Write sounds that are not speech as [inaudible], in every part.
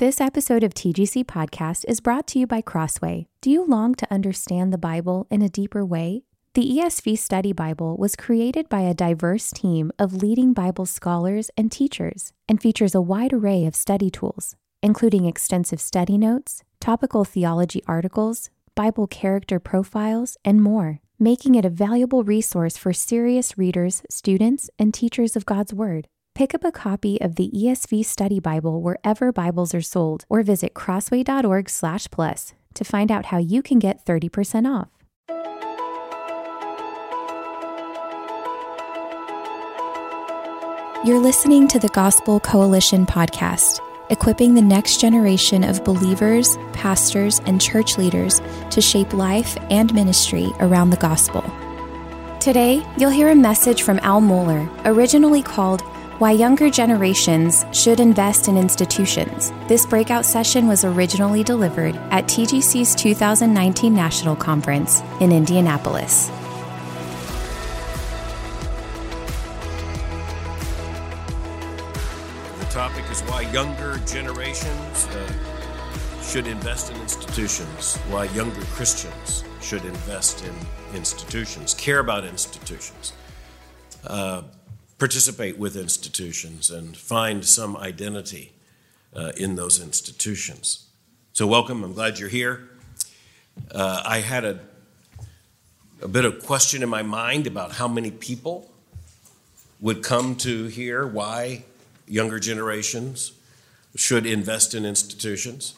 This episode of TGC Podcast is brought to you by Crossway. Do you long to understand the Bible in a deeper way? The ESV Study Bible was created by a diverse team of leading Bible scholars and teachers and features a wide array of study tools, including extensive study notes, topical theology articles, Bible character profiles, and more, making it a valuable resource for serious readers, students, and teachers of God's Word. Pick up a copy of the ESV Study Bible wherever Bibles are sold or visit crossway.org/plus to find out how you can get 30% off. You're listening to the Gospel Coalition podcast, equipping the next generation of believers, pastors, and church leaders to shape life and ministry around the gospel. Today, you'll hear a message from Al Mohler, originally called why Younger Generations Should Invest in Institutions. This breakout session was originally delivered at TGC's 2019 National Conference in Indianapolis. The topic is why younger generations uh, should invest in institutions, why younger Christians should invest in institutions, care about institutions. Uh, participate with institutions and find some identity uh, in those institutions. So, welcome. I'm glad you're here. Uh, I had a, a bit of question in my mind about how many people would come to hear why younger generations should invest in institutions.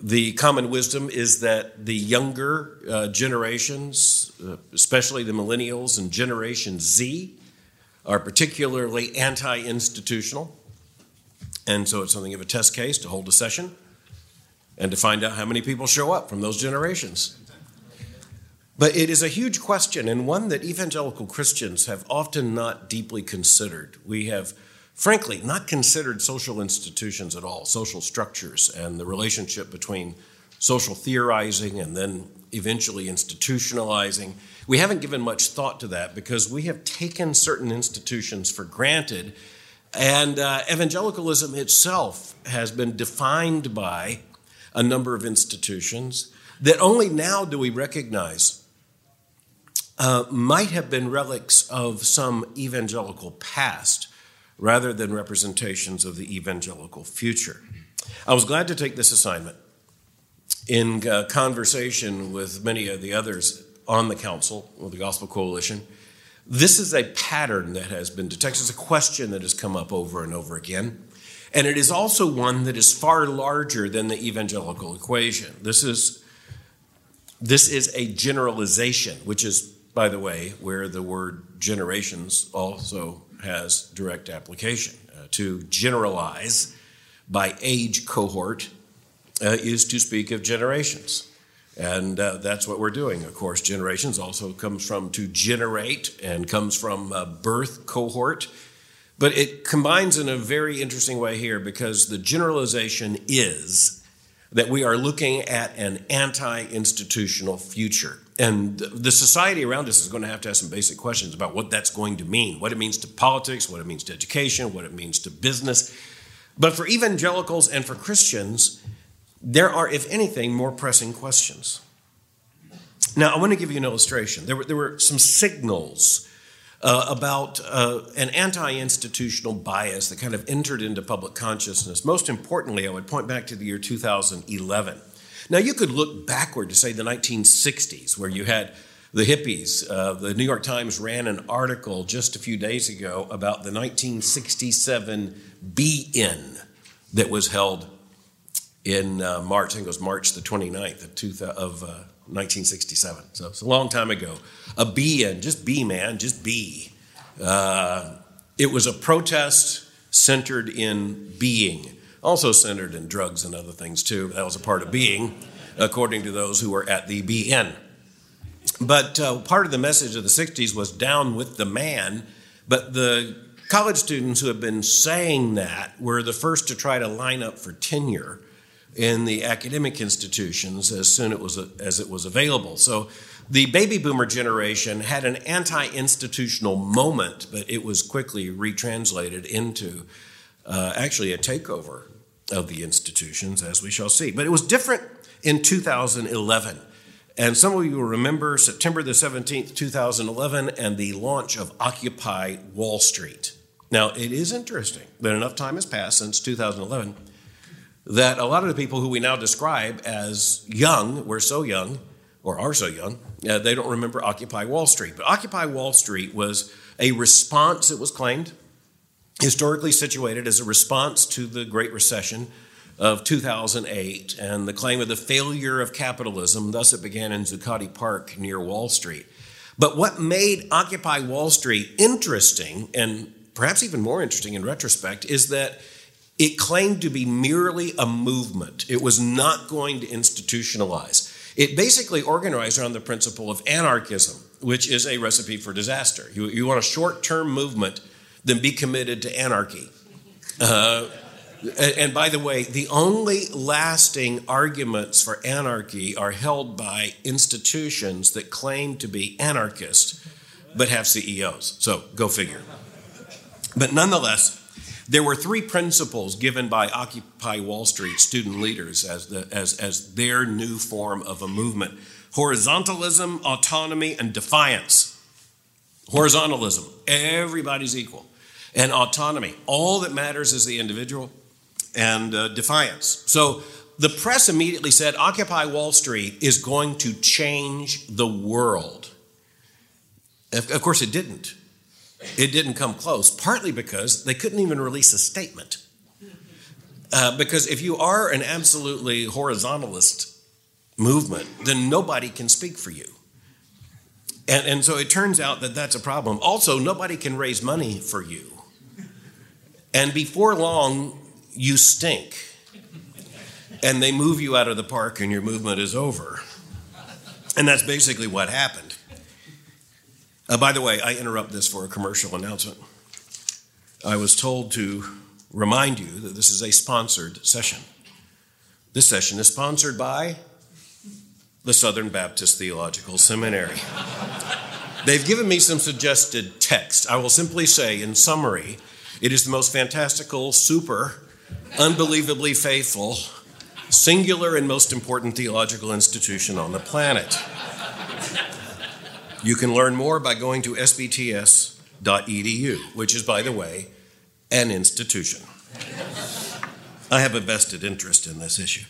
The common wisdom is that the younger uh, generations, uh, especially the millennials and Generation Z, are particularly anti institutional. And so it's something of a test case to hold a session and to find out how many people show up from those generations. But it is a huge question and one that evangelical Christians have often not deeply considered. We have, frankly, not considered social institutions at all, social structures, and the relationship between social theorizing and then eventually institutionalizing. We haven't given much thought to that because we have taken certain institutions for granted. And uh, evangelicalism itself has been defined by a number of institutions that only now do we recognize uh, might have been relics of some evangelical past rather than representations of the evangelical future. I was glad to take this assignment in uh, conversation with many of the others on the council with the Gospel Coalition, this is a pattern that has been detected. It's a question that has come up over and over again. And it is also one that is far larger than the evangelical equation. This is, this is a generalization, which is, by the way, where the word generations also has direct application. Uh, to generalize by age cohort uh, is to speak of generations. And uh, that's what we're doing. Of course, generations also comes from to generate and comes from birth cohort. But it combines in a very interesting way here because the generalization is that we are looking at an anti institutional future. And the society around us is going to have to ask some basic questions about what that's going to mean, what it means to politics, what it means to education, what it means to business. But for evangelicals and for Christians, there are, if anything, more pressing questions. Now, I want to give you an illustration. There were, there were some signals uh, about uh, an anti institutional bias that kind of entered into public consciousness. Most importantly, I would point back to the year 2011. Now, you could look backward to, say, the 1960s, where you had the hippies. Uh, the New York Times ran an article just a few days ago about the 1967 Be In that was held in uh, March, I think it was March the 29th of, two, of uh, 1967. So it's a long time ago. A Be In, just be, man, just be. Uh, it was a protest centered in being, also centered in drugs and other things too. That was a part of being, according to those who were at the Be In. But uh, part of the message of the 60s was down with the man. But the college students who have been saying that were the first to try to line up for tenure in the academic institutions as soon it was, as it was available. So the baby boomer generation had an anti institutional moment, but it was quickly retranslated into uh, actually a takeover of the institutions, as we shall see. But it was different in 2011. And some of you will remember September the 17th, 2011, and the launch of Occupy Wall Street. Now, it is interesting that enough time has passed since 2011 that a lot of the people who we now describe as young, we're so young, or are so young, uh, they don't remember Occupy Wall Street. But Occupy Wall Street was a response, it was claimed, historically situated as a response to the Great Recession of 2008 and the claim of the failure of capitalism. Thus, it began in Zuccotti Park near Wall Street. But what made Occupy Wall Street interesting, and perhaps even more interesting in retrospect, is that it claimed to be merely a movement. It was not going to institutionalize. It basically organized around the principle of anarchism, which is a recipe for disaster. You, you want a short term movement, then be committed to anarchy. Uh, and by the way, the only lasting arguments for anarchy are held by institutions that claim to be anarchist but have CEOs. So go figure. But nonetheless, there were three principles given by Occupy Wall Street student leaders as, the, as, as their new form of a movement horizontalism, autonomy, and defiance. Horizontalism, everybody's equal. And autonomy, all that matters is the individual and uh, defiance. So the press immediately said Occupy Wall Street is going to change the world. Of course, it didn't. It didn't come close, partly because they couldn't even release a statement. Uh, because if you are an absolutely horizontalist movement, then nobody can speak for you. And, and so it turns out that that's a problem. Also, nobody can raise money for you. And before long, you stink. And they move you out of the park and your movement is over. And that's basically what happened. Uh, by the way, I interrupt this for a commercial announcement. I was told to remind you that this is a sponsored session. This session is sponsored by the Southern Baptist Theological Seminary. They've given me some suggested text. I will simply say, in summary, it is the most fantastical, super, unbelievably faithful, singular, and most important theological institution on the planet. You can learn more by going to sbts.edu, which is, by the way, an institution. I have a vested interest in this issue.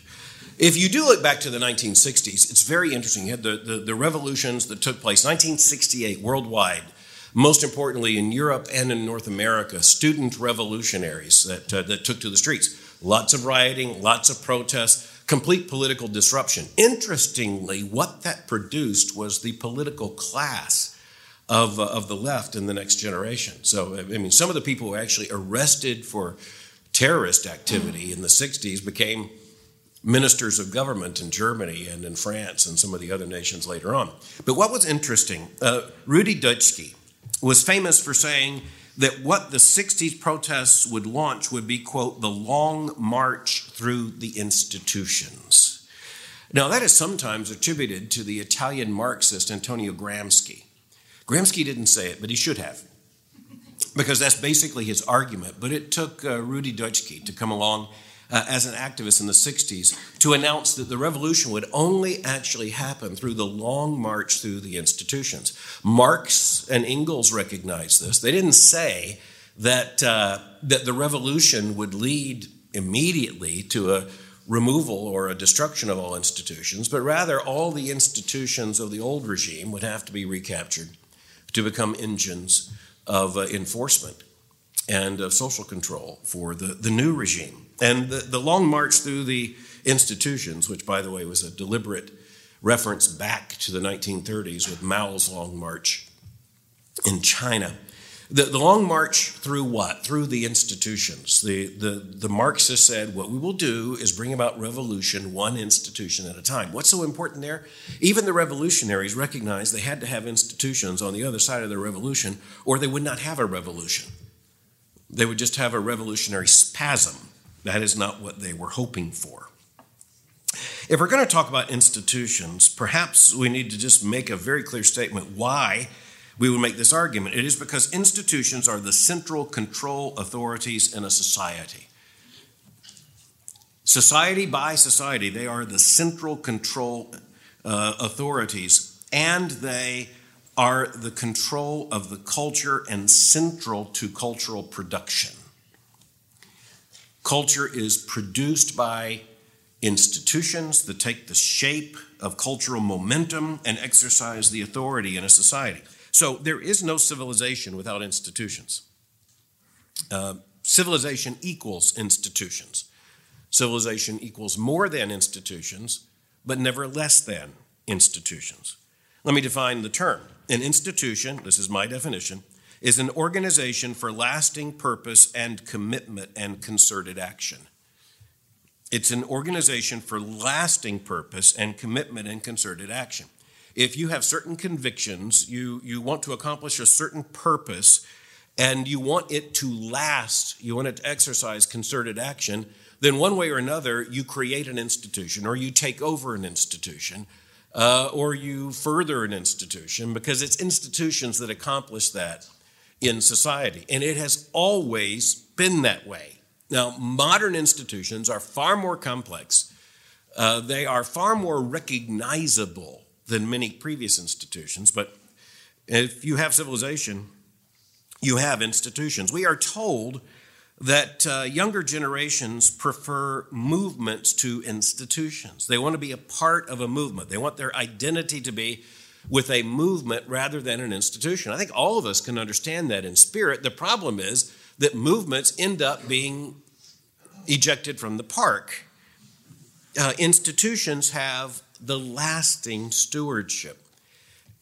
If you do look back to the 1960s, it's very interesting. You had the, the, the, revolutions that took place, 1968 worldwide, most importantly in Europe and in North America, student revolutionaries that, uh, that took to the streets. Lots of rioting, lots of protests, complete political disruption. Interestingly, what that produced was the political class of, uh, of the left in the next generation. So, I mean, some of the people who were actually arrested for terrorist activity in the 60s became ministers of government in Germany and in France and some of the other nations later on. But what was interesting, uh, Rudi Dutschke was famous for saying that what the 60s protests would launch would be, quote, the long march through the institutions. Now, that is sometimes attributed to the Italian Marxist Antonio Gramsci. Gramsci didn't say it, but he should have, because that's basically his argument. But it took uh, Rudi Dutschke to come along uh, as an activist in the 60s to announce that the revolution would only actually happen through the long march through the institutions. Marx and Engels recognized this. They didn't say that, uh, that the revolution would lead immediately to a removal or a destruction of all institutions, but rather all the institutions of the old regime would have to be recaptured to become engines of uh, enforcement and of social control for the, the new regime. And the, the long march through the institutions, which, by the way, was a deliberate reference back to the 1930s with Mao's Long March in China. The, the long march through what? Through the institutions. The, the, the Marxists said, what we will do is bring about revolution one institution at a time. What's so important there? Even the revolutionaries recognized they had to have institutions on the other side of the revolution, or they would not have a revolution. They would just have a revolutionary spasm. That is not what they were hoping for. If we're going to talk about institutions, perhaps we need to just make a very clear statement why we would make this argument. It is because institutions are the central control authorities in a society. Society by society, they are the central control uh, authorities, and they are the control of the culture and central to cultural production. Culture is produced by institutions that take the shape of cultural momentum and exercise the authority in a society. So there is no civilization without institutions. Uh, civilization equals institutions. Civilization equals more than institutions, but never less than institutions. Let me define the term. An institution, this is my definition, is an organization for lasting purpose and commitment and concerted action. It's an organization for lasting purpose and commitment and concerted action if you have certain convictions, you, you want to accomplish a certain purpose, and you want it to last, you want it to exercise concerted action, then one way or another, you create an institution or you take over an institution. Uh, or you further an institution because it's institutions that accomplish that in society. And it has always been that way. Now, modern institutions are far more complex, uh, they are far more recognizable than many previous institutions. But if you have civilization, you have institutions. We are told that uh, younger generations prefer movements to institutions. They want to be a part of a movement, they want their identity to be with a movement rather than an institution. I think all of us can understand that in spirit. The problem is that movements end up being ejected from the park. Uh, institutions have the lasting stewardship.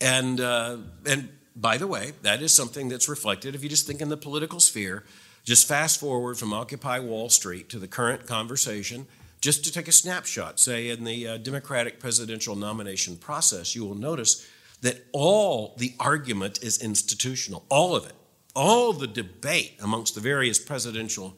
And, uh, and by the way, that is something that's reflected. If you just think in the political sphere, just fast forward from Occupy Wall Street to the current conversation, just to take a snapshot, say in the uh, Democratic presidential nomination process, you will notice that all the argument is institutional, all of it. All the debate amongst the various presidential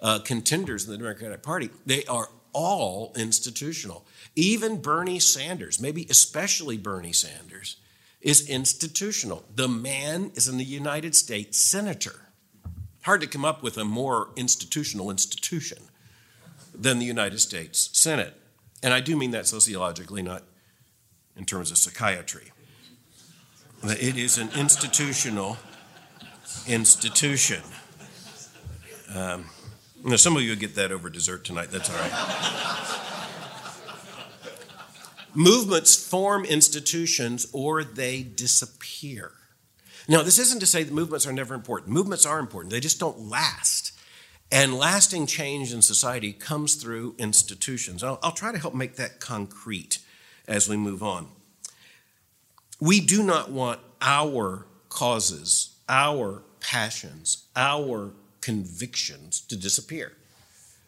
uh, contenders in the Democratic Party, they are all institutional. Even Bernie Sanders, maybe especially Bernie Sanders, is institutional. The man is in the United States senator. Hard to come up with a more institutional institution than the United States Senate. And I do mean that sociologically, not in terms of psychiatry. It is an institutional institution. Um, now, some of you will get that over dessert tonight. That's all right. Movements form institutions or they disappear. Now, this isn't to say that movements are never important. Movements are important, they just don't last. And lasting change in society comes through institutions. I'll, I'll try to help make that concrete as we move on. We do not want our causes, our passions, our convictions to disappear.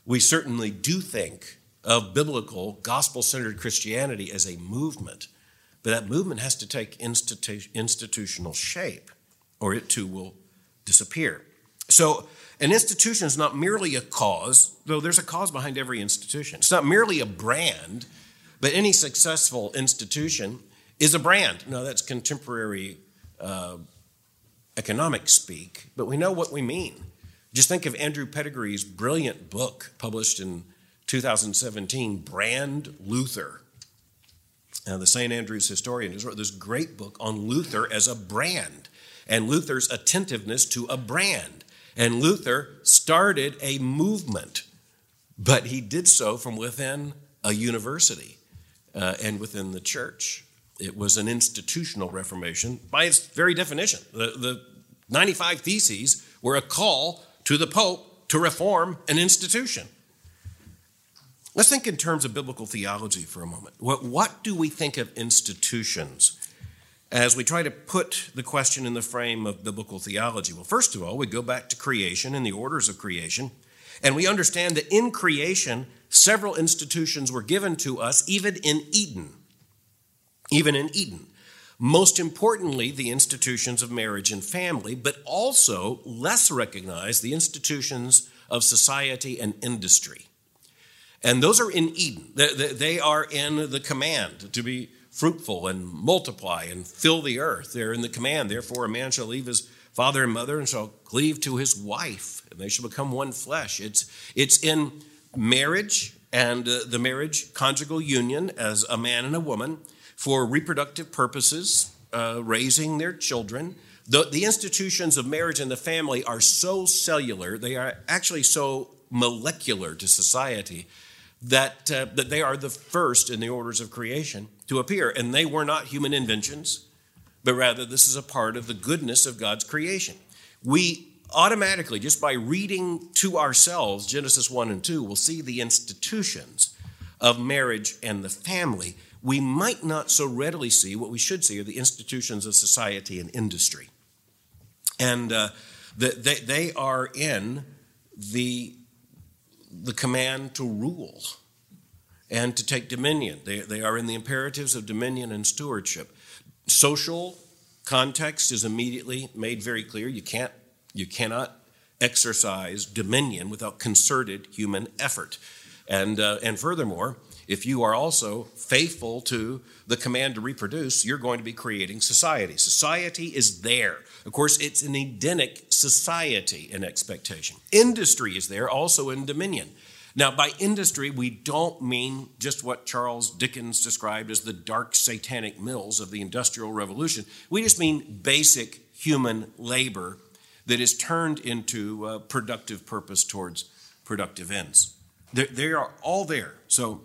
We certainly do think of biblical, gospel centered Christianity as a movement, but that movement has to take institu- institutional shape or it too will disappear. So, an institution is not merely a cause, though there's a cause behind every institution. It's not merely a brand, but any successful institution is a brand. Now, that's contemporary uh, economic speak, but we know what we mean. Just think of Andrew Pettigree's brilliant book published in 2017, Brand Luther. Now, the St. Andrews historian has wrote this great book on Luther as a brand and Luther's attentiveness to a brand. And Luther started a movement but he did so from within a university uh, and within the church. It was an institutional reformation by its very definition. The, the 95 Theses were a call to the Pope to reform an institution. Let's think in terms of biblical theology for a moment. What, what do we think of institutions as we try to put the question in the frame of biblical theology? Well, first of all, we go back to creation and the orders of creation, and we understand that in creation, several institutions were given to us, even in Eden. Even in Eden. Most importantly, the institutions of marriage and family, but also less recognized, the institutions of society and industry. And those are in Eden. They are in the command to be fruitful and multiply and fill the earth. They're in the command. Therefore, a man shall leave his father and mother and shall cleave to his wife, and they shall become one flesh. It's, it's in marriage and uh, the marriage conjugal union as a man and a woman for reproductive purposes, uh, raising their children. The, the institutions of marriage and the family are so cellular, they are actually so molecular to society that, uh, that they are the first in the orders of creation to appear. And they were not human inventions, but rather this is a part of the goodness of God's creation. We automatically, just by reading to ourselves Genesis 1 and 2, will see the institutions of marriage and the family. We might not so readily see what we should see are the institutions of society and industry. And uh, the, they, they are in the the command to rule and to take dominion. They, they are in the imperatives of dominion and stewardship. Social context is immediately made very clear. You can't, you cannot exercise dominion without concerted human effort. And, uh, and furthermore, if you are also faithful to the command to reproduce, you're going to be creating society. Society is there. Of course, it's an Edenic society in expectation. Industry is there also in dominion. Now, by industry, we don't mean just what Charles Dickens described as the dark satanic mills of the Industrial Revolution. We just mean basic human labor that is turned into uh, productive purpose towards productive ends. They are all there. So,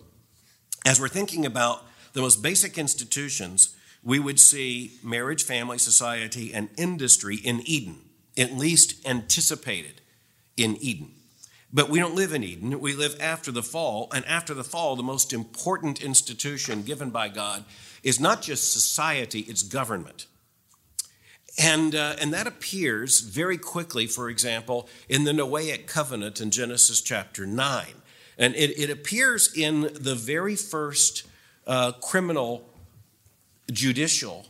as we're thinking about the most basic institutions, we would see marriage, family, society, and industry in Eden, at least anticipated in Eden. But we don't live in Eden. We live after the fall. And after the fall, the most important institution given by God is not just society, it's government. And, uh, and that appears very quickly, for example, in the Noahic covenant in Genesis chapter 9. And it, it appears in the very first uh, criminal judicial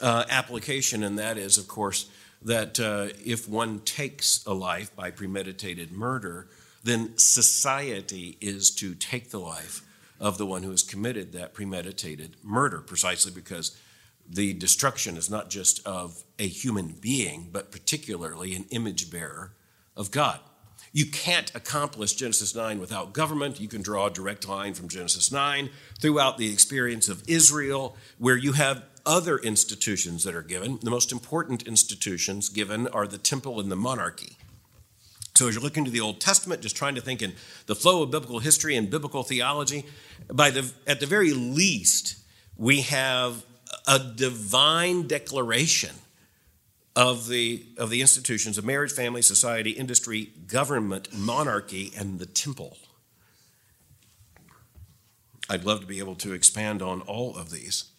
uh, application, and that is, of course, that uh, if one takes a life by premeditated murder, then society is to take the life of the one who has committed that premeditated murder, precisely because the destruction is not just of a human being, but particularly an image bearer of God. You can't accomplish Genesis 9 without government. You can draw a direct line from Genesis 9 throughout the experience of Israel, where you have other institutions that are given. The most important institutions given are the temple and the monarchy. So, as you're looking to the Old Testament, just trying to think in the flow of biblical history and biblical theology, by the, at the very least, we have a divine declaration of the, of the institutions of marriage, family, society, industry, government, monarchy, and the temple. I'd love to be able to expand on all of these.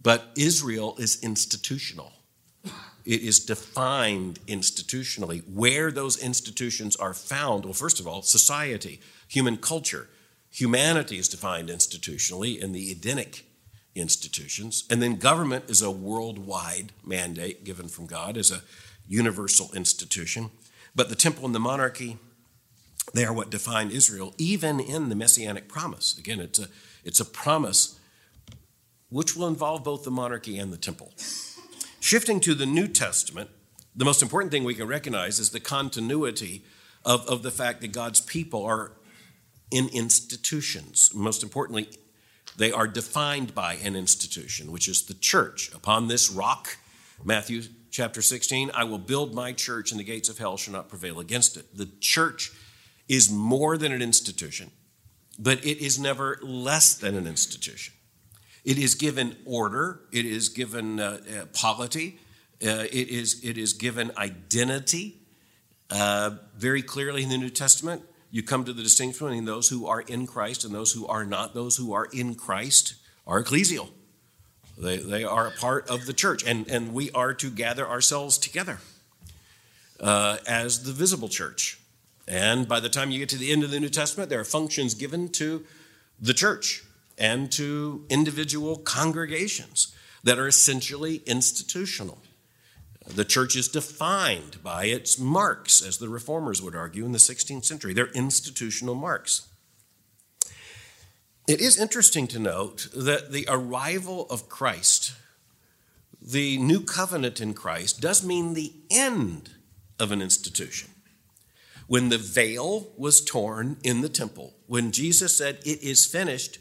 But Israel is institutional. It is defined institutionally. Where those institutions are found, well, first of all, society, human culture. Humanity is defined institutionally in the Edenic institutions. And then government is a worldwide mandate given from God as a universal institution. But the temple and the monarchy, they are what define Israel, even in the messianic promise. Again, it's a, it's a promise which will involve both the monarchy and the temple. Shifting to the New Testament, the most important thing we can recognize is the continuity of, of the fact that God's people are in institutions. Most importantly, they are defined by an institution, which is the church. Upon this rock, Matthew chapter 16, I will build my church, and the gates of hell shall not prevail against it. The church is more than an institution, but it is never less than an institution. It is given order, it is given uh, uh, polity, uh, it, is, it is given identity. Uh, very clearly in the New Testament, you come to the distinction between those who are in Christ and those who are not. Those who are in Christ are ecclesial. They, they are a part of the church, and, and we are to gather ourselves together uh, as the visible church. And by the time you get to the end of the New Testament, there are functions given to the church and to individual congregations that are essentially institutional. The church is defined by its marks, as the reformers would argue in the 16th century. They're institutional marks. It is interesting to note that the arrival of Christ, the new covenant in Christ, does mean the end of an institution. When the veil was torn in the temple, when Jesus said, It is finished,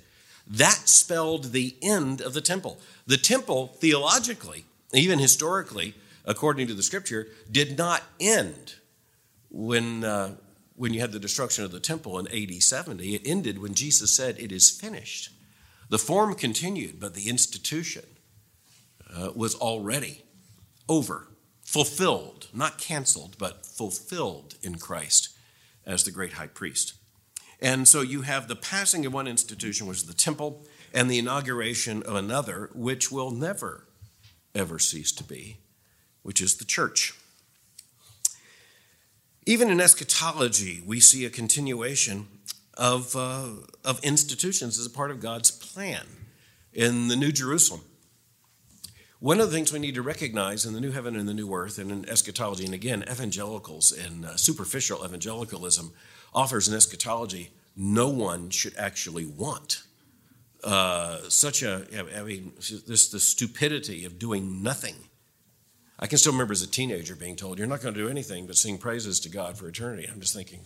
that spelled the end of the temple. The temple, theologically, even historically, according to the scripture, did not end when, uh, when you had the destruction of the temple in AD 70. It ended when Jesus said, It is finished. The form continued, but the institution uh, was already over, fulfilled, not canceled, but fulfilled in Christ as the great high priest. And so you have the passing of one institution, which is the temple, and the inauguration of another, which will never, ever cease to be, which is the church. Even in eschatology, we see a continuation of, uh, of institutions as a part of God's plan in the New Jerusalem. One of the things we need to recognize in the new heaven and the new earth, and in eschatology, and again, evangelicals and uh, superficial evangelicalism offers an eschatology no one should actually want. Uh, such a, I mean, this the stupidity of doing nothing. I can still remember as a teenager being told, "You're not going to do anything but sing praises to God for eternity." I'm just thinking,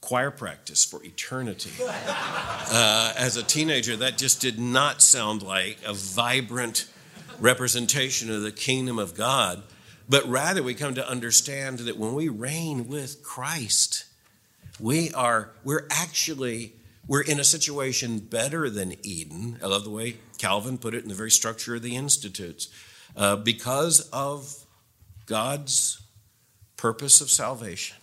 choir practice for eternity. [laughs] Uh, as a teenager, that just did not sound like a vibrant representation of the kingdom of God, but rather we come to understand that when we reign with Christ, we are, we're actually, we're in a situation better than Eden. I love the way Calvin put it in the very structure of the Institutes. Uh, because of God's purpose of salvation,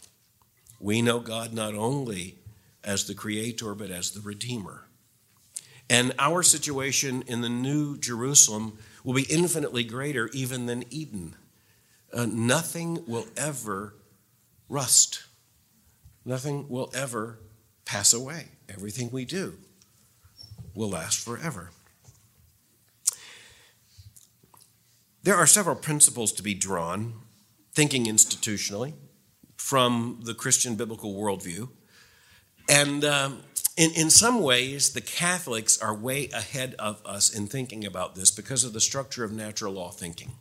we know God not only as the creator, but as the redeemer. And our situation in the New Jerusalem will be infinitely greater even than Eden. Uh, nothing will ever rust. Nothing will ever pass away. Everything we do will last forever. There are several principles to be drawn, thinking institutionally, from the Christian biblical worldview. And um, in, in some ways, the Catholics are way ahead of us in thinking about this because of the structure of natural law thinking.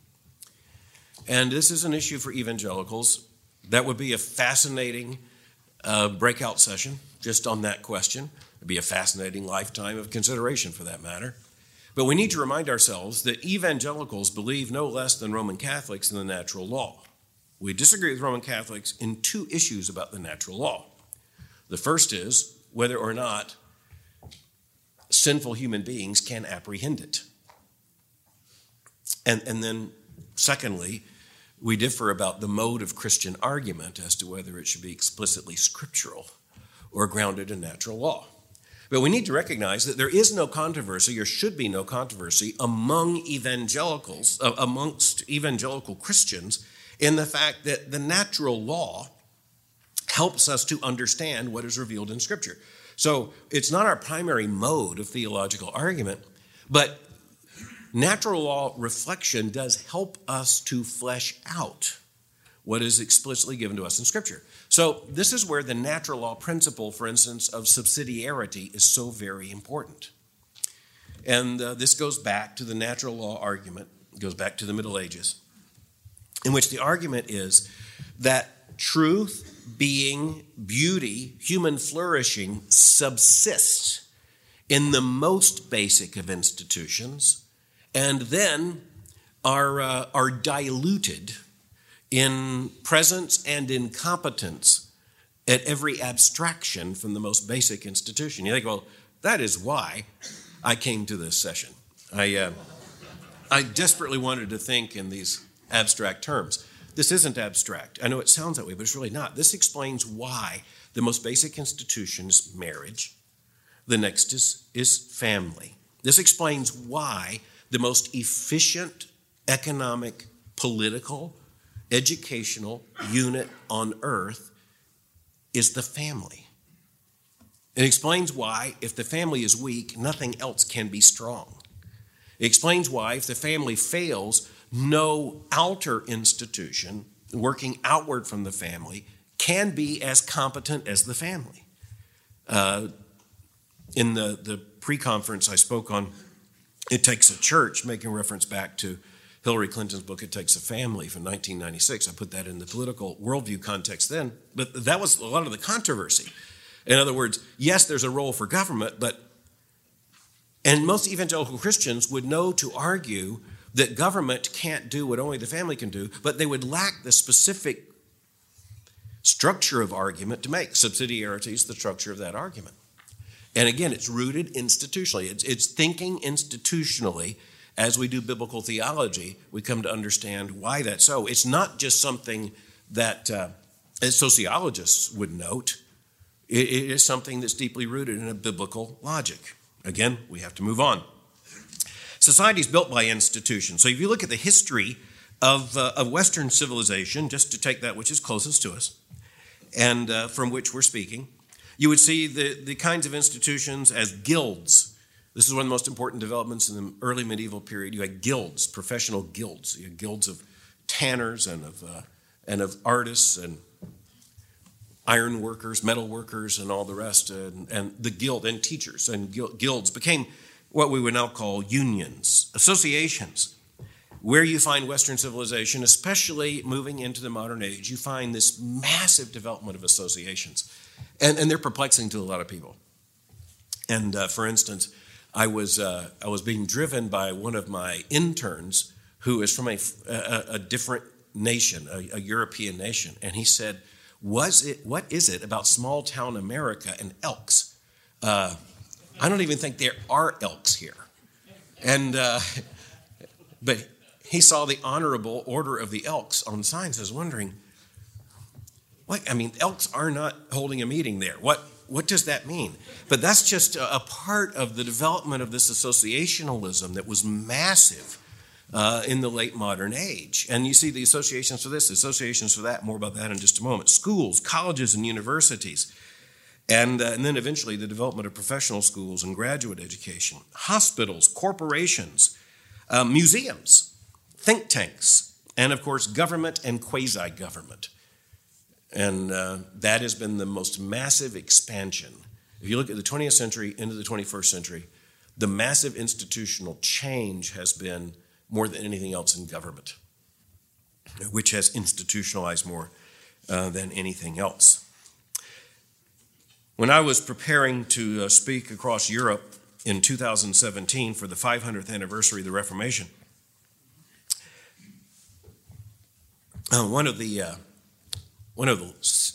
And this is an issue for evangelicals. That would be a fascinating uh, breakout session just on that question. It'd be a fascinating lifetime of consideration for that matter. But we need to remind ourselves that evangelicals believe no less than Roman Catholics in the natural law. We disagree with Roman Catholics in two issues about the natural law. The first is whether or not sinful human beings can apprehend it. And, and then, secondly, we differ about the mode of Christian argument as to whether it should be explicitly scriptural or grounded in natural law. But we need to recognize that there is no controversy, or should be no controversy, among evangelicals, uh, amongst evangelical Christians, in the fact that the natural law helps us to understand what is revealed in Scripture. So it's not our primary mode of theological argument, but Natural law reflection does help us to flesh out what is explicitly given to us in Scripture. So, this is where the natural law principle, for instance, of subsidiarity is so very important. And uh, this goes back to the natural law argument, it goes back to the Middle Ages, in which the argument is that truth, being, beauty, human flourishing subsists in the most basic of institutions and then are, uh, are diluted in presence and in competence at every abstraction from the most basic institution. You think, well, that is why I came to this session. I, uh, I desperately wanted to think in these abstract terms. This isn't abstract. I know it sounds that way, but it's really not. This explains why the most basic institution is marriage, the next is, is family. This explains why the most efficient economic, political, educational unit on earth is the family. It explains why, if the family is weak, nothing else can be strong. It explains why, if the family fails, no outer institution working outward from the family can be as competent as the family. Uh, in the, the pre conference I spoke on, it takes a church, making reference back to Hillary Clinton's book, It Takes a Family from 1996. I put that in the political worldview context then, but that was a lot of the controversy. In other words, yes, there's a role for government, but, and most evangelical Christians would know to argue that government can't do what only the family can do, but they would lack the specific structure of argument to make. Subsidiarity is the structure of that argument. And again, it's rooted institutionally. It's, it's thinking institutionally as we do biblical theology, we come to understand why that's so. It's not just something that uh, sociologists would note, it, it is something that's deeply rooted in a biblical logic. Again, we have to move on. Society is built by institutions. So if you look at the history of, uh, of Western civilization, just to take that which is closest to us, and uh, from which we're speaking, you would see the, the kinds of institutions as guilds. This is one of the most important developments in the early medieval period. You had guilds, professional guilds. You had guilds of tanners and of, uh, and of artists and iron workers, metal workers, and all the rest. And, and the guild and teachers and guilds became what we would now call unions, associations where you find Western civilization, especially moving into the modern age, you find this massive development of associations. And, and they're perplexing to a lot of people. And uh, for instance, I was, uh, I was being driven by one of my interns who is from a, a, a different nation, a, a, European nation. And he said, Was it, What is it about small town America and elks? Uh, I don't even think there are elks here. And, uh, but he saw the honorable order of the elks on signs. Was wondering, what? I mean, elks are not holding a meeting there. What, what does that mean? But that's just a, part of the development of this associationalism that was massive uh, in the late modern age. And you see the associations for this, associations for that, more about that in just a moment. Schools, colleges, and universities. And, uh, and then eventually the development of professional schools and graduate education, hospitals, corporations, uh, museums think tanks, and of course, government and quasi government. And uh, that has been the most massive expansion. If you look at the 20th century into the 21st century, the massive institutional change has been more than anything else in government, which has institutionalized more uh, than anything else. When I was preparing to uh, speak across Europe in 2017 for the 500th anniversary of the Reformation, uh, one of the uh, one of the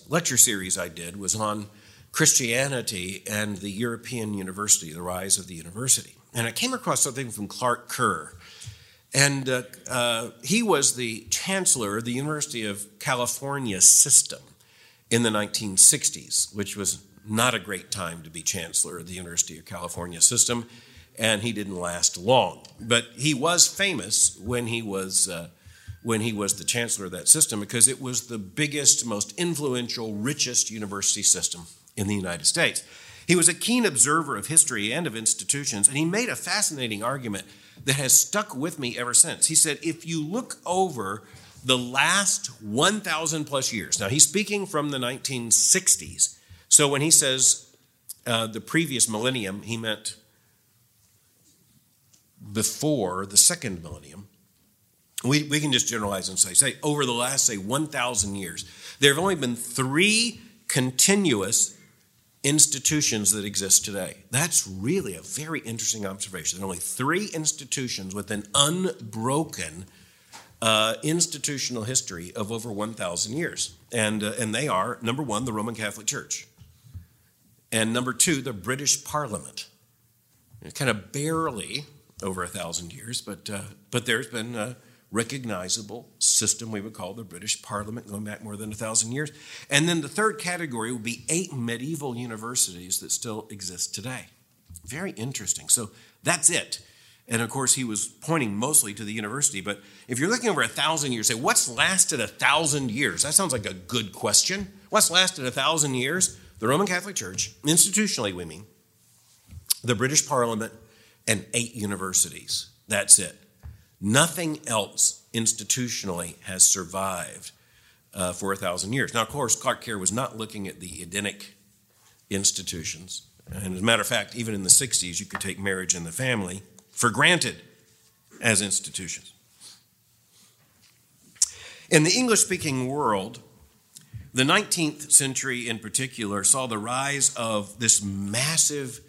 lecture series I did was on Christianity and the European University, the rise of the university, and I came across something from Clark Kerr, and uh, uh, he was the chancellor of the University of California system in the 1960s, which was not a great time to be chancellor of the University of California system, and he didn't last long. But he was famous when he was uh, when he was the chancellor of that system because it was the biggest, most influential, richest university system in the United States. He was a keen observer of history and of institutions, and he made a fascinating argument that has stuck with me ever since. He said, if you look over the last 1,000 plus years, now he's speaking from the 1960s. So when he says uh, the previous millennium, he meant before the second millennium we, we can just generalize and say, say, over the last, say, 1,000 years, there have only been three continuous institutions that exist today. That's really a very interesting observation. There are only three institutions with an unbroken uh, institutional history of over 1,000 years. And, uh, and they are number one, the Roman Catholic Church, and number two, the British Parliament. kind of barely over a thousand years, but, uh, but there's been a recognizable system we would call the British Parliament going back more than a thousand years. And then the third category would be eight medieval universities that still exist today. Very interesting. So that's it. And of course, he was pointing mostly to the university. But if you're looking over a thousand years, say, what's lasted a thousand years? That sounds like a good question. What's lasted a thousand years? The Roman Catholic Church, institutionally, we mean, the British Parliament, and eight universities. That's it. Nothing else institutionally has survived uh, for a thousand years. Now, of course, Clark Kerr was not looking at the Edenic institutions. And as a matter of fact, even in the 60s, you could take marriage and the family for granted as institutions. In the English speaking world, the 19th century in particular saw the rise of this massive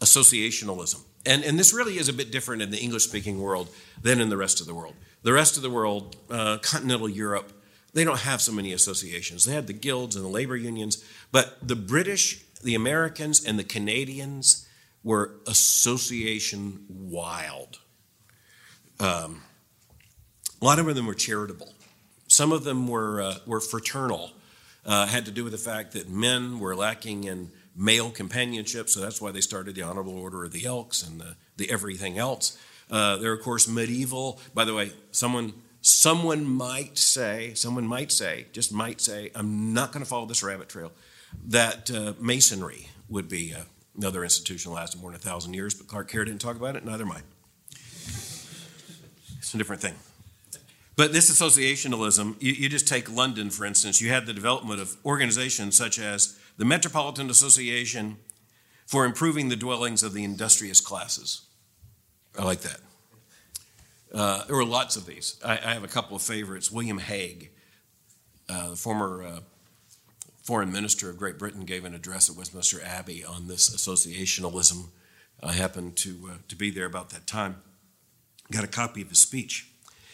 associationalism. And, and this really is a bit different in the English speaking world than in the rest of the world. The rest of the world, uh, continental Europe, they don't have so many associations. They had the guilds and the labor unions, but the British, the Americans, and the Canadians were association wild. Um, a lot of them were charitable. Some of them were, uh, were fraternal, uh, had to do with the fact that men were lacking in male companionship, so that's why they started the Honorable Order of the Elks and the, the everything else. Uh, they're, of course, medieval. By the way, someone someone might say, someone might say, just might say, I'm not going to follow this rabbit trail, that uh, masonry would be uh, another institution lasted more than a thousand years, but Clark Kerr didn't talk about it, neither might. It's a different thing. But this associationalism, you, you, just take London, for instance, you had the development of organizations such as the Metropolitan Association for Improving the Dwellings of the Industrious Classes. I like that. Uh, there were lots of these. I, I, have a couple of favorites. William Hague, uh, the former uh, foreign minister of Great Britain, gave an address at Westminster Abbey on this associationalism. I happened to, uh, to be there about that time. Got a copy of his speech.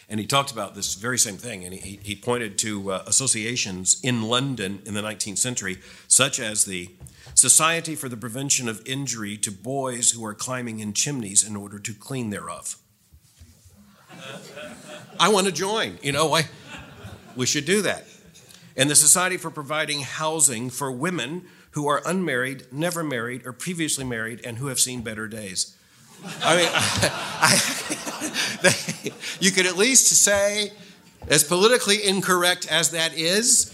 And he talked about this very same thing. And he, he pointed to uh, associations in London in the 19th century, such as the Society for the Prevention of Injury to Boys Who Are Climbing in Chimneys in Order to Clean Thereof. [laughs] I want to join. You know, I, we should do that and the Society for Providing Housing for Women who are unmarried, never married, or previously married, and who have seen better days. I mean, [laughs] I, [laughs] they, you could at least say, as politically incorrect as that is,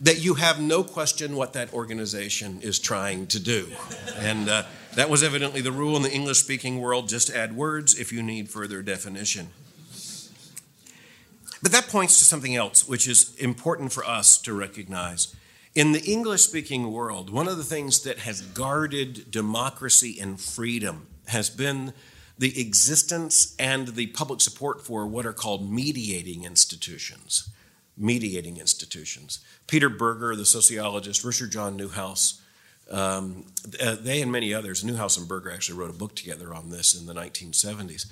that you have no question what that organization is trying to do. And uh, that was evidently the rule in the English speaking world just add words if you need further definition. But that points to something else, which is important for us to recognize. In the English speaking world, one of the things that has guarded democracy and freedom has been the existence and the public support for what are called mediating institutions. Mediating institutions. Peter Berger, the sociologist, Richard John Neuhaus, um, they and many others, Neuhaus and Berger actually wrote a book together on this in the 1970s.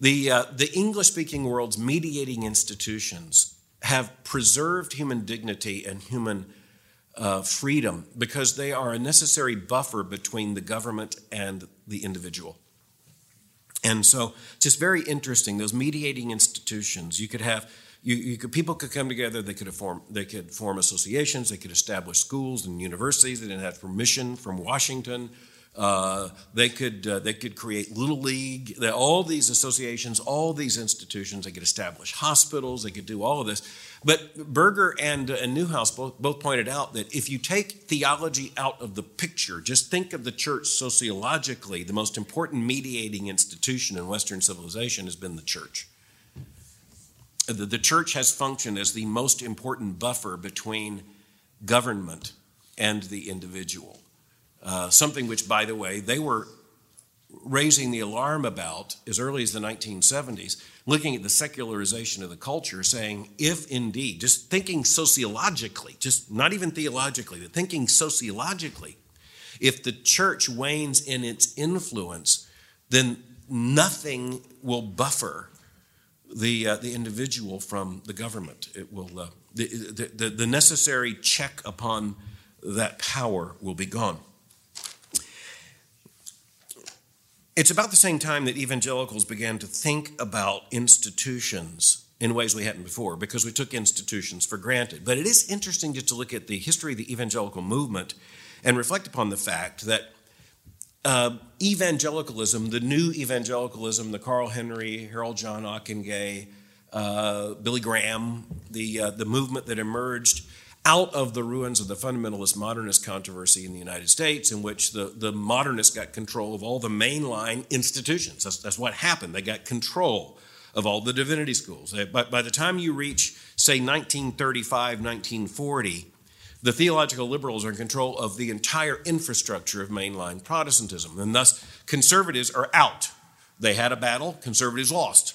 The, uh, the English speaking world's mediating institutions have preserved human dignity and human uh, freedom because they are a necessary buffer between the government and the individual. And so, just very interesting. Those mediating institutions, you could have, you, you could, people could come together. They could form, they could form associations. They could establish schools and universities. They didn't have permission from Washington uh, they could uh, they could create little league. All these associations, all these institutions. They could establish hospitals. They could do all of this. But Berger and, uh, and Neuhaus both, both pointed out that if you take theology out of the picture, just think of the church sociologically. The most important mediating institution in Western civilization has been the church. The, the church has functioned as the most important buffer between government and the individual. Uh, something which, by the way, they were raising the alarm about as early as the 1970s, looking at the secularization of the culture, saying, if indeed, just thinking sociologically, just not even theologically, but thinking sociologically, if the church wanes in its influence, then nothing will buffer the, uh, the individual from the government. It will, uh, the, the, the necessary check upon that power will be gone. It's about the same time that evangelicals began to think about institutions in ways we hadn't before because we took institutions for granted. But it is interesting just to look at the history of the evangelical movement and reflect upon the fact that uh, evangelicalism, the new evangelicalism, the Carl Henry, Harold John Ockenga, uh, Billy Graham, the, uh, the movement that emerged out of the ruins of the fundamentalist modernist controversy in the United States, in which the, the modernists got control of all the mainline institutions. That's, that's what happened. They got control of all the divinity schools. But by the time you reach, say, 1935, 1940, the theological liberals are in control of the entire infrastructure of mainline Protestantism, and thus conservatives are out. They had a battle, conservatives lost.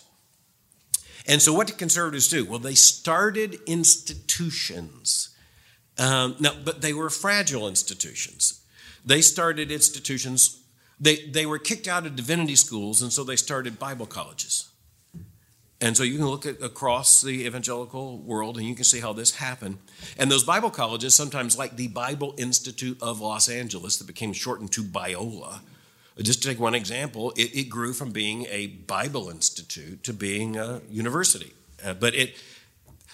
And so, what did conservatives do? Well, they started institutions um, now, but they were fragile institutions. They started institutions, they, they were kicked out of divinity schools, and so they started Bible colleges. And so you can look at, across the evangelical world and you can see how this happened. And those Bible colleges, sometimes like the Bible Institute of Los Angeles, that became shortened to Biola, just to take one example, it, it grew from being a Bible institute to being a university. Uh, but it,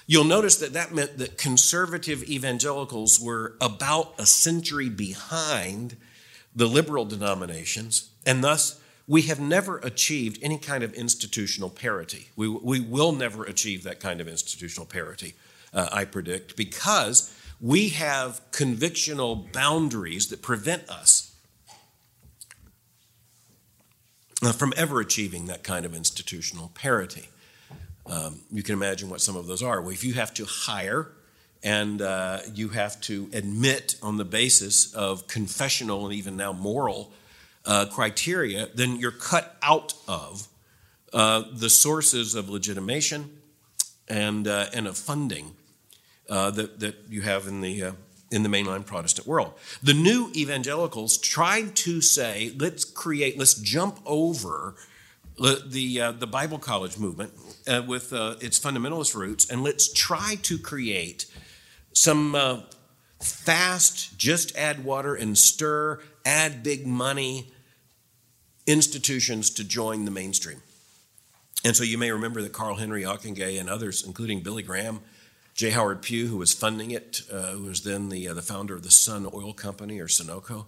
You'll notice that that meant that conservative evangelicals were about a century behind the liberal denominations, and thus we have never achieved any kind of institutional parity. We, we will never achieve that kind of institutional parity, uh, I predict, because we have convictional boundaries that prevent us uh, from ever achieving that kind of institutional parity. Um, you can imagine what some of those are. Well, if you have to hire and uh, you have to admit on the basis of confessional and even now moral uh, criteria, then you're cut out of uh, the sources of legitimation and, uh, and of funding uh, that, that you have in the, uh, in the mainline Protestant world. The new evangelicals tried to say, let's create, let's jump over the, uh, the Bible college movement uh, with uh, its fundamentalist roots, and let's try to create some uh, fast, just add water and stir, add big money institutions to join the mainstream. And so you may remember that Carl Henry Ockenga and others, including Billy Graham, J. Howard Pew, who was funding it, uh, who was then the, uh, the founder of the Sun Oil Company or Sunoco,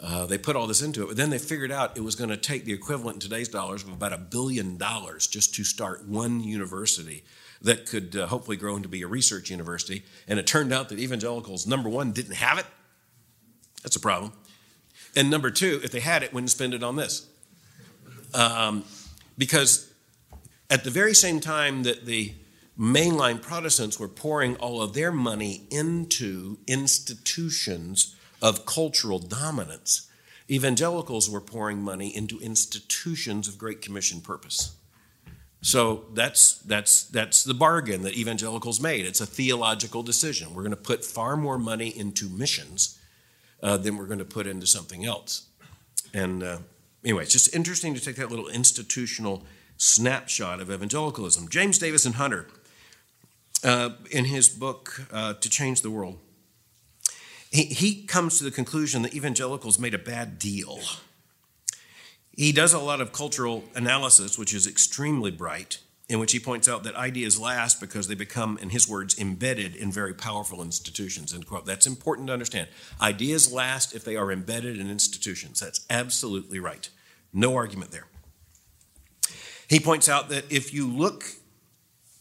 uh, they put all this into it, but then they figured out it was going to take the equivalent in today's dollars of about a billion dollars just to start one university that could uh, hopefully grow into be a research university. And it turned out that evangelicals, number one, didn't have it. That's a problem. And number two, if they had it, wouldn't spend it on this. Um, because at the very same time that the mainline Protestants were pouring all of their money into institutions of cultural dominance, evangelicals were pouring money into institutions of Great Commission purpose. So that's, that's, that's the bargain that evangelicals made. It's a theological decision. We're going to put far more money into missions uh, than we're going to put into something else. And uh, anyway, it's just interesting to take that little institutional snapshot of evangelicalism. James Davison Hunter, uh, in his book, uh, To Change the World, he, he comes to the conclusion that evangelicals made a bad deal. He does a lot of cultural analysis, which is extremely bright, in which he points out that ideas last because they become, in his words, embedded in very powerful institutions. End quote. That's important to understand. Ideas last if they are embedded in institutions. That's absolutely right. No argument there. He points out that if you look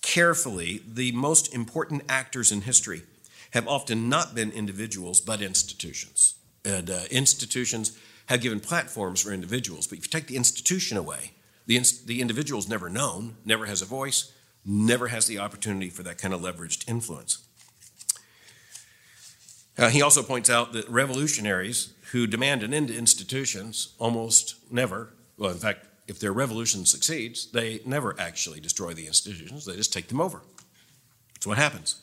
carefully, the most important actors in history have often not been individuals, but institutions. And uh, institutions have given platforms for individuals, but if you take the institution away, the, the individual is never known, never has a voice, never has the opportunity for that kind of leveraged influence. Uh, he also points out that revolutionaries who demand an end to institutions almost never, well, in fact, if their revolution succeeds, they never actually destroy the institutions, they just take them over. That's what happens.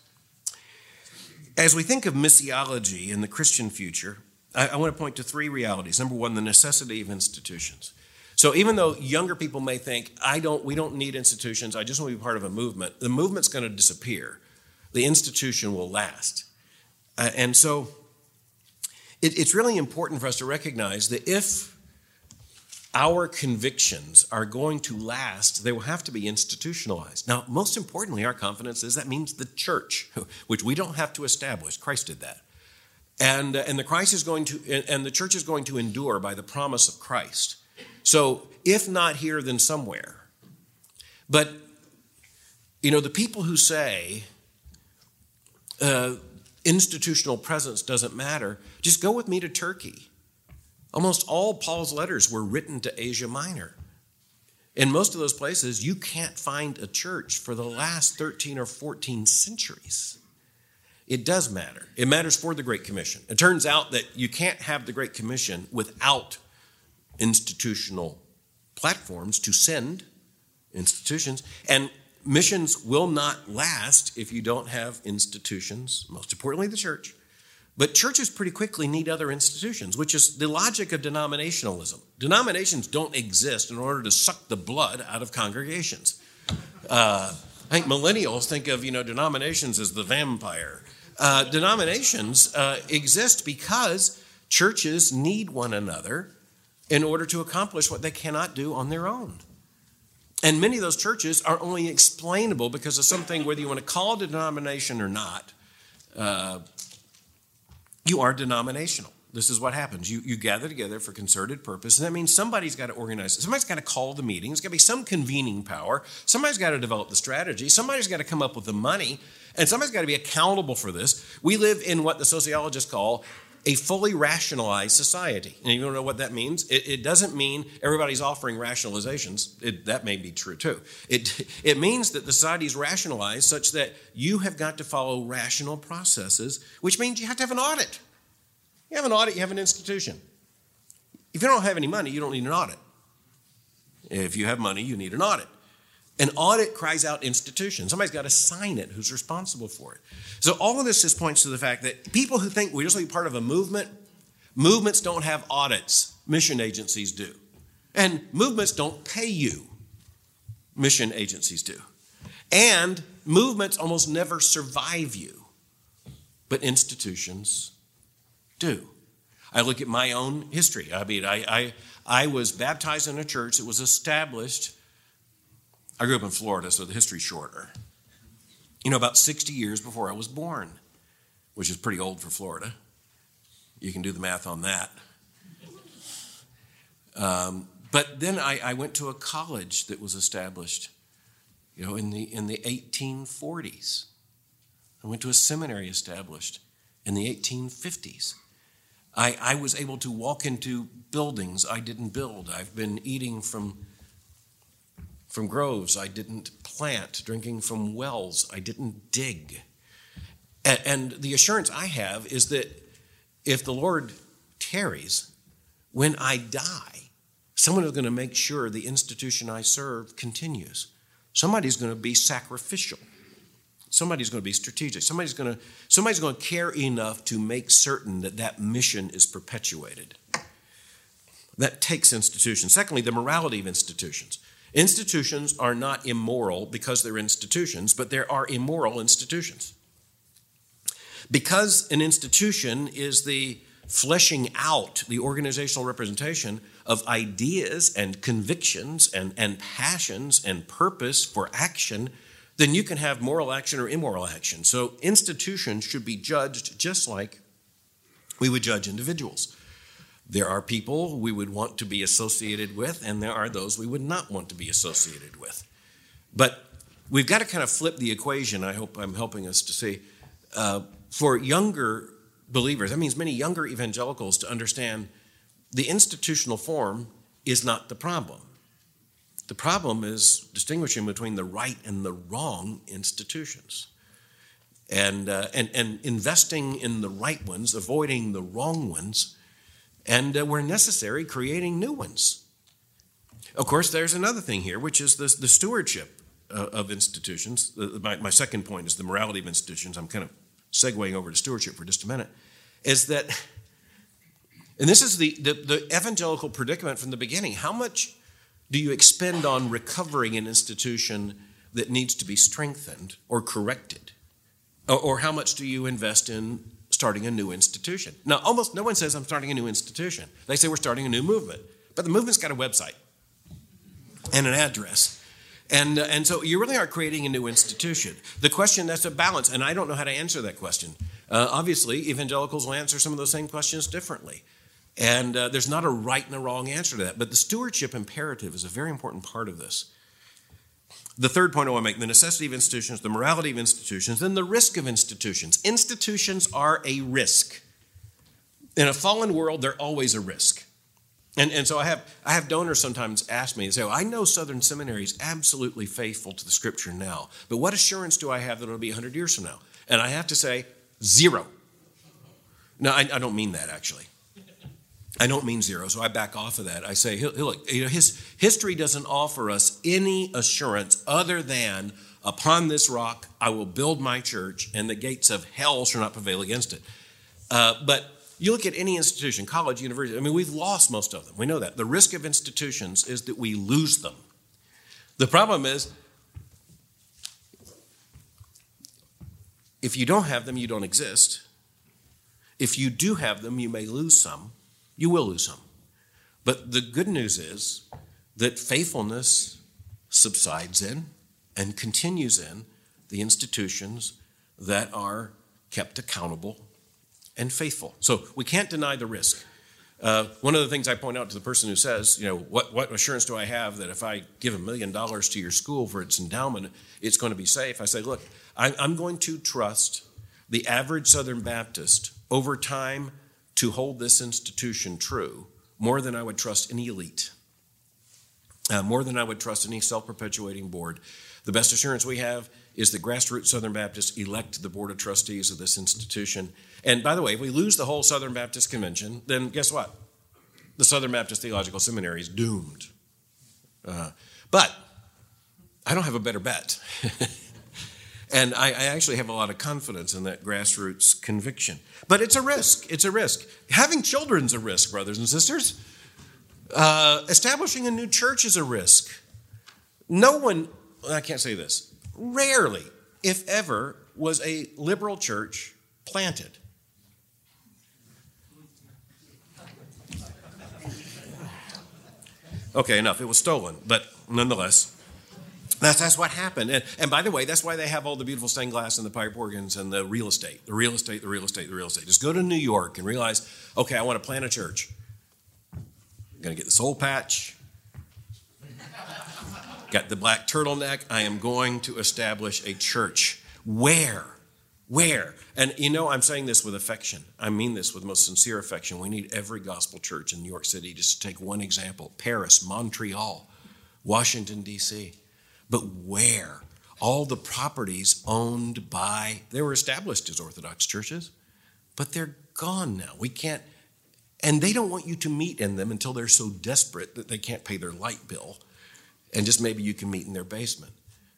As we think of missiology in the Christian future, I, I want to point to three realities. Number one, the necessity of institutions. So even though younger people may think, I don't, we don't need institutions, I just want to be part of a movement, the movement's going to disappear. The institution will last. Uh, and so it, it's really important for us to recognize that if our convictions are going to last, they will have to be institutionalized. Now, most importantly, our confidence is that means the church, [laughs] which we don't have to establish. Christ did that. And, uh, and the Christ is going to, and the church is going to endure by the promise of Christ. So, if not here, then somewhere. But, you know, the people who say uh, institutional presence doesn't matter, just go with me to Turkey. Almost all Paul's letters were written to Asia Minor. In most of those places, you can't find a church for the last 13 or 14 centuries. It does matter. It matters for the Great Commission. It turns out that you can't have the Great Commission without institutional platforms to send institutions. And missions will not last if you don't have institutions, most importantly, the church. But churches pretty quickly need other institutions, which is the logic of denominationalism. Denominations don't exist in order to suck the blood out of congregations. Uh, I think millennials think of you know denominations as the vampire. Uh, denominations uh, exist because churches need one another in order to accomplish what they cannot do on their own. And many of those churches are only explainable because of something, whether you want to call it a denomination or not, uh, you are denominational. This is what happens. You, you gather together for concerted purpose, and that means somebody's got to organize it. Somebody's got to call the meeting. There's got to be some convening power. Somebody's got to develop the strategy. Somebody's got to come up with the money. And somebody's got to be accountable for this. We live in what the sociologists call a fully rationalized society. And you don't know what that means? It, it doesn't mean everybody's offering rationalizations. It, that may be true too. It, it means that the society is rationalized such that you have got to follow rational processes, which means you have to have an audit. You have an audit, you have an institution. If you don't have any money, you don't need an audit. If you have money, you need an audit. An audit cries out institution. Somebody's got to sign it who's responsible for it. So all of this just points to the fact that people who think we're just be part of a movement, movements don't have audits. Mission agencies do. And movements don't pay you. Mission agencies do. And movements almost never survive you. But institutions do. I look at my own history. I mean, I, I, I was baptized in a church that was established I grew up in Florida, so the history's shorter. You know, about 60 years before I was born, which is pretty old for Florida. You can do the math on that. Um, but then I, I, went to a college that was established, you know, in the in the 1840s. I went to a seminary established in the 1850s. I, I was able to walk into buildings I didn't build. I've been eating from from groves I didn't plant, drinking from wells I didn't dig. And, and the assurance I have is that if the Lord tarries, when I die, someone is going to make sure the institution I serve continues. Somebody's going to be sacrificial. Somebody's going to be strategic. Somebody's going to, somebody's going to care enough to make certain that that mission is perpetuated. That takes institutions. Secondly, the morality of institutions. Institutions are not immoral because they're institutions, but there are immoral institutions. Because an institution is the fleshing out, the organizational representation of ideas and convictions and, and passions and purpose for action, then you can have moral action or immoral action. So institutions should be judged just like we would judge individuals. There are people we would want to be associated with, and there are those we would not want to be associated with. But we've got to kind of flip the equation. I hope I'm helping us to see. Uh, for younger believers, that means many younger evangelicals to understand the institutional form is not the problem. The problem is distinguishing between the right and the wrong institutions. And, uh, and, and investing in the right ones, avoiding the wrong ones, and uh, where necessary, creating new ones. Of course, there's another thing here, which is the, the stewardship uh, of institutions. my, my second point is the morality of institutions. I'm kind of segueing over to stewardship for just a minute. Is that, and this is the, the, the evangelical predicament from the beginning, how much, do you expend on recovering an institution that needs to be strengthened or corrected? Or, or how much do you invest in starting a new institution? Now, almost no one says, I'm starting a new institution. They say, we're starting a new movement. But the movement's got a website and an address. And, uh, and so you really are creating a new institution. The question that's a balance, and I don't know how to answer that question. Uh, obviously, evangelicals will answer some of those same questions differently. And uh, there's not a right and a wrong answer to that. But the stewardship imperative is a very important part of this. The third point I want to make the necessity of institutions, the morality of institutions, and the risk of institutions. Institutions are a risk. In a fallen world, they're always a risk. And, and so I have, I have donors sometimes ask me, and say, well, I know Southern Seminary is absolutely faithful to the scripture now, but what assurance do I have that it'll be 100 years from now? And I have to say, zero. No, I, I don't mean that actually. I don't mean zero, so I back off of that. I say, look, you know, his history doesn't offer us any assurance other than upon this rock I will build my church, and the gates of hell shall not prevail against it. Uh, but you look at any institution, college, university, I mean, we've lost most of them. We know that. The risk of institutions is that we lose them. The problem is, if you don't have them, you don't exist. If you do have them, you may lose some. You will lose some. But the good news is that faithfulness subsides in and continues in the institutions that are kept accountable and faithful. So we can't deny the risk. Uh, one of the things I point out to the person who says, you know, what, what assurance do I have that if I give a million dollars to your school for its endowment, it's going to be safe? I say, look, I, I'm going to trust the average Southern Baptist over time to hold this institution true more than I would trust any elite, uh, more than I would trust any self perpetuating board. The best assurance we have is that grassroots Southern Baptists elect the board of trustees of this institution. And by the way, if we lose the whole Southern Baptist Convention, then guess what? The Southern Baptist Theological Seminary is doomed. Uh, but I don't have a better bet. [laughs] and I, I, actually have a lot of confidence in that grassroots conviction. But it's a risk. It's a risk. Having children's a risk, brothers and sisters. Uh, establishing a new church is a risk. No one, I can't say this, Rarely, if ever, was a liberal church planted. Okay, enough. It was stolen, but nonetheless, that's, that's what happened. And, and by the way, that's why they have all the beautiful stained glass and the pipe organs and the real estate, the real estate, the real estate, the real estate. Just go to New York and realize, okay, I want to plant a church. I'm going to get the soul patch, got the black turtleneck. I am going to establish a church. Where? Where? And you know, I'm saying this with affection. I mean this with most sincere affection. We need every gospel church in New York City. Just to take one example Paris, Montreal, Washington, D.C. But where? All the properties owned by, they were established as Orthodox churches, but they're gone now. We can't, and they don't want you to meet in them until they're so desperate that they can't pay their light bill and just maybe you can meet in their basement.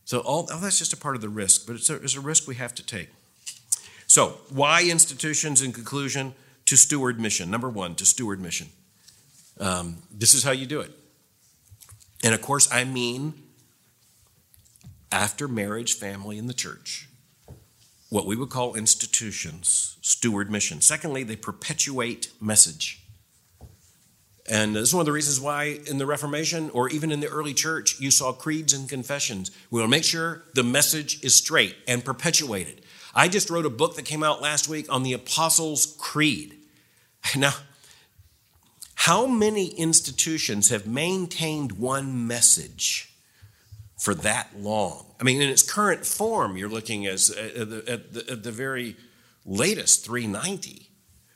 So all, that's just a part of the risk, but it's a, it's a risk we have to take. So why institutions? In conclusion, to steward mission. Number one, to steward mission. Um, this is how you do it. And of course, I mean after marriage, family, and the church, what we would call institutions steward mission. Secondly, they perpetuate message. And this is one of the reasons why in the Reformation or even in the early church, you saw creeds and confessions. We want to make sure the message is straight and perpetuated. I just wrote a book that came out last week on the Apostles' Creed. [laughs] Now, how many institutions have maintained one message for that long? I mean, in its current form, you're looking as at the, at the, at the very latest 390.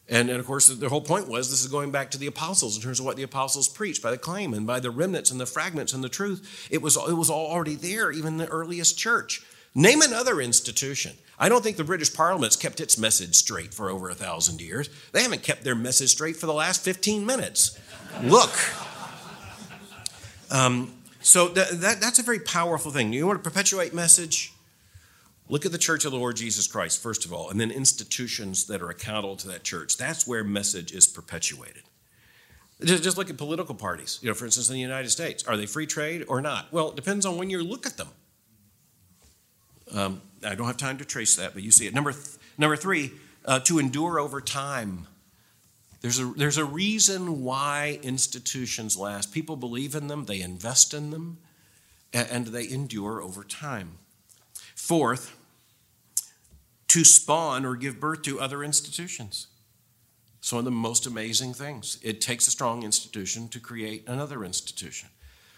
And, and of course, the whole point was this is going back to the apostles in terms of what the apostles preached by the claim and by the remnants and the fragments and the truth. It was, it was all already there, even the earliest church. Name another institution. I don't think the British Parliament's kept its message straight for over a thousand years. They haven't kept their message straight for the last 15 minutes. Look. Um, so that, that, that's a very powerful thing. You want to perpetuate message? Look at the church of the Lord Jesus Christ, first of all, and then institutions that are accountable to that church. That's where message is perpetuated. Just, just look at political parties. You know, for instance, in the United States, are they free trade or not? Well, it depends on when you look at them. Um, I don't have time to trace that, but you see it. Number th- number three, uh, to endure over time. There's a, there's a reason why institutions last. People believe in them, they invest in them, and, they endure over time. Fourth, to spawn or give birth to other institutions. It's one of the most amazing things. It takes a strong institution to create another institution.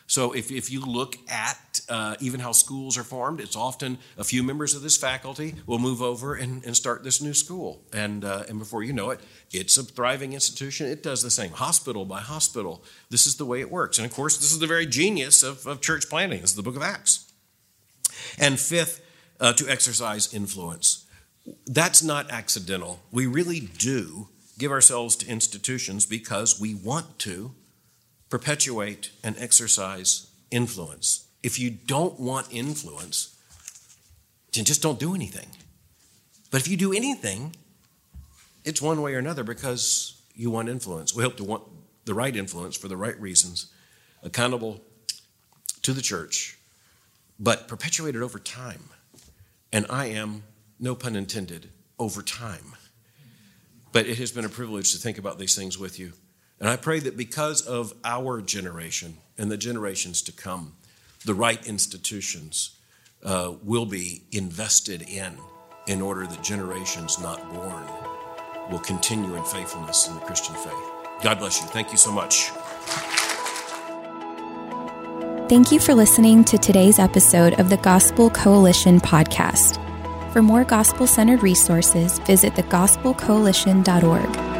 So if, if you look at uh, even how schools are formed, it's often a few members of this faculty will move over and, and start this new school. And, uh, and before you know it, it's a thriving institution. It does the same, hospital by hospital. This is the way it works. And of course, this is the very genius of, of church planting. This is the book of Acts. And fifth, uh, to exercise influence. That's not accidental. We really do give ourselves to institutions because we want to perpetuate and exercise influence. If you don't want influence, then just don't do anything. But if you do anything, it's one way or another because you want influence. We hope to want the right influence for the right reasons, accountable to the church, but perpetuated over time. And I am, no pun intended, over time. But it has been a privilege to think about these things with you. And I pray that because of our generation and the generations to come, the right institutions uh, will be invested in in order that generations not born will continue in faithfulness in the Christian faith. God bless you. Thank you so much. Thank you for listening to today's episode of the Gospel Coalition podcast. For more gospel centered resources, visit thegospelcoalition.org.